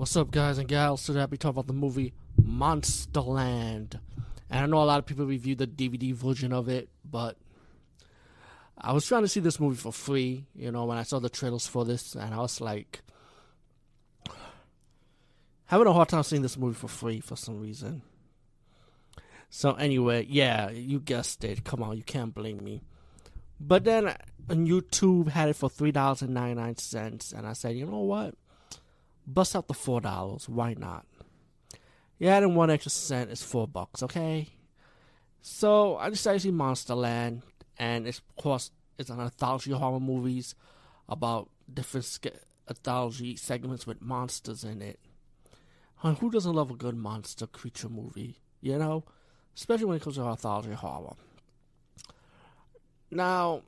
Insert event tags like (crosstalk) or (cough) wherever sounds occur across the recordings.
What's up, guys and gals? Today I'll be talking about the movie Monsterland. And I know a lot of people reviewed the DVD version of it, but I was trying to see this movie for free, you know, when I saw the trailers for this, and I was like, having a hard time seeing this movie for free for some reason. So, anyway, yeah, you guessed it. Come on, you can't blame me. But then uh, on YouTube had it for $3.99, and I said, you know what? Bust out the $4. Why not? Yeah, adding one extra cent is four bucks, okay? So I decided to see Monsterland, and it's, of course, it's an anthology horror movies about different sk- anthology segments with monsters in it. And who doesn't love a good monster creature movie? You know, especially when it comes to anthology horror. Now,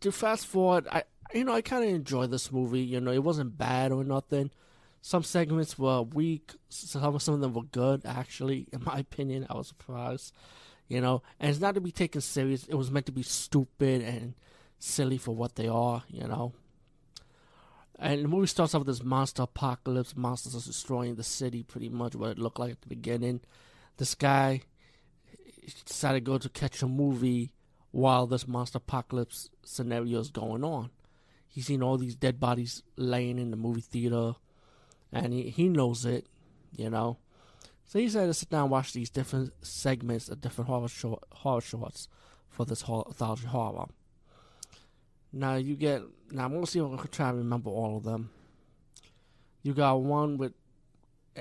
to fast forward, I you know I kind of enjoyed this movie. You know, it wasn't bad or nothing. Some segments were weak. Some some of them were good, actually. In my (laughs) opinion, I was surprised. You know, and it's not to be taken serious. It was meant to be stupid and silly for what they are. You know. And the movie starts off with this monster apocalypse. Monsters are destroying the city, pretty much what it looked like at the beginning. This guy decided to go to catch a movie while this monster apocalypse scenario is going on. He's seen all these dead bodies laying in the movie theater, and he, he knows it, you know. So he decided to sit down and watch these different segments of different horror, short, horror shorts for this anthology horror. Now you get now I'm gonna see if I can try and remember all of them. You got one with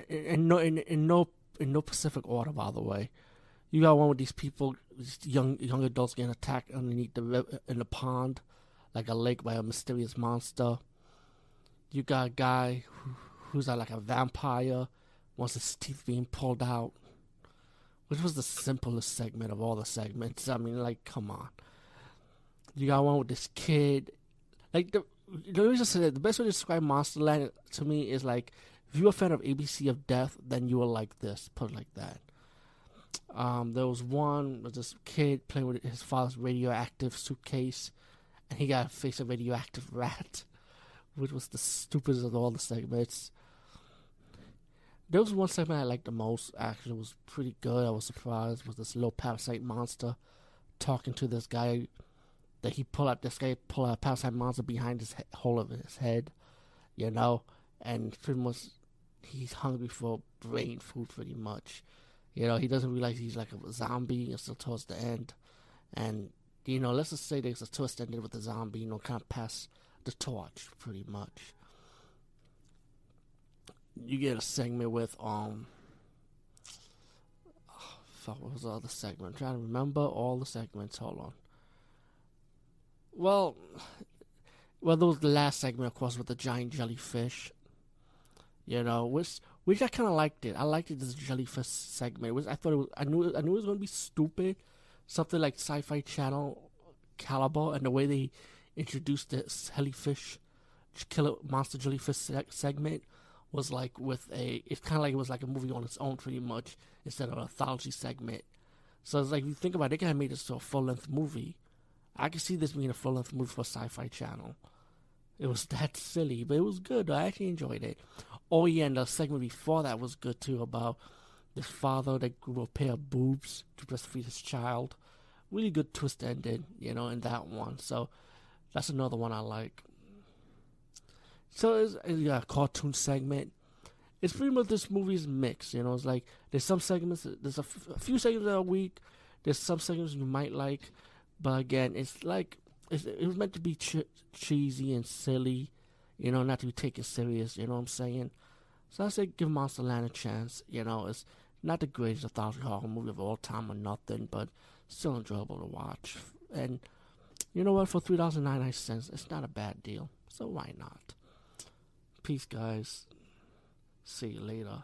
in no in, in no in no specific order by the way. You got one with these people, these young young adults getting attacked underneath the in the pond, like a lake by a mysterious monster. You got a guy who, who's like a vampire, wants his teeth being pulled out, which was the simplest segment of all the segments. I mean, like, come on. You got one with this kid. Like the let me just say that the best way to describe Monsterland to me is like if you're a fan of ABC of Death, then you will like this. Put it like that. Um, there was one with this kid playing with his father's radioactive suitcase, he got to face a radioactive rat, which was the stupidest of all the segments. There was one segment I liked the most. Actually, was pretty good. I was surprised with this little parasite monster talking to this guy that he pull out this guy pull out a parasite monster behind his he- hole of his head, you know, and pretty much he's hungry for brain food pretty much. You know, he doesn't realize he's like a zombie until towards the end. And, you know, let's just say there's a twist ended with the zombie, you know, kind of pass the torch pretty much. You get a segment with um oh, fuck what was the other segment? I'm trying to remember all the segments. Hold on. Well, well, there was the last segment, of course, with the giant jellyfish. You know, which which I kind of liked it. I liked it this jellyfish segment. It was I thought it was I knew I knew it was gonna be stupid, something like Sci-Fi Channel caliber, and the way they introduced this jellyfish, killer monster jellyfish seg- segment was like with a. It's kind of like it was like a movie on its own, pretty much, instead of an anthology segment. So it's like if you think about it, they could have made this to a full length movie. I could see this being a full length movie for Sci-Fi Channel. It was (laughs) that silly, but it was good. I actually enjoyed it. Oh yeah, and the segment before that was good too about this father that grew a pair of boobs to breastfeed his child. Really good twist ending, you know, in that one. So that's another one I like. So it's, it's a cartoon segment. It's pretty much this movie's mix, you know. It's like there's some segments, there's a, f- a few segments that are weak. There's some segments you might like, but again, it's like it's, it was meant to be ch- cheesy and silly, you know, not to be taken serious. You know what I'm saying? So I say give Monsterland a chance. You know, it's not the greatest anthology horror movie of all time or nothing, but still enjoyable to watch. And you know what? For three dollars and ninety nine cents, it's not a bad deal. So why not? Peace, guys. See you later.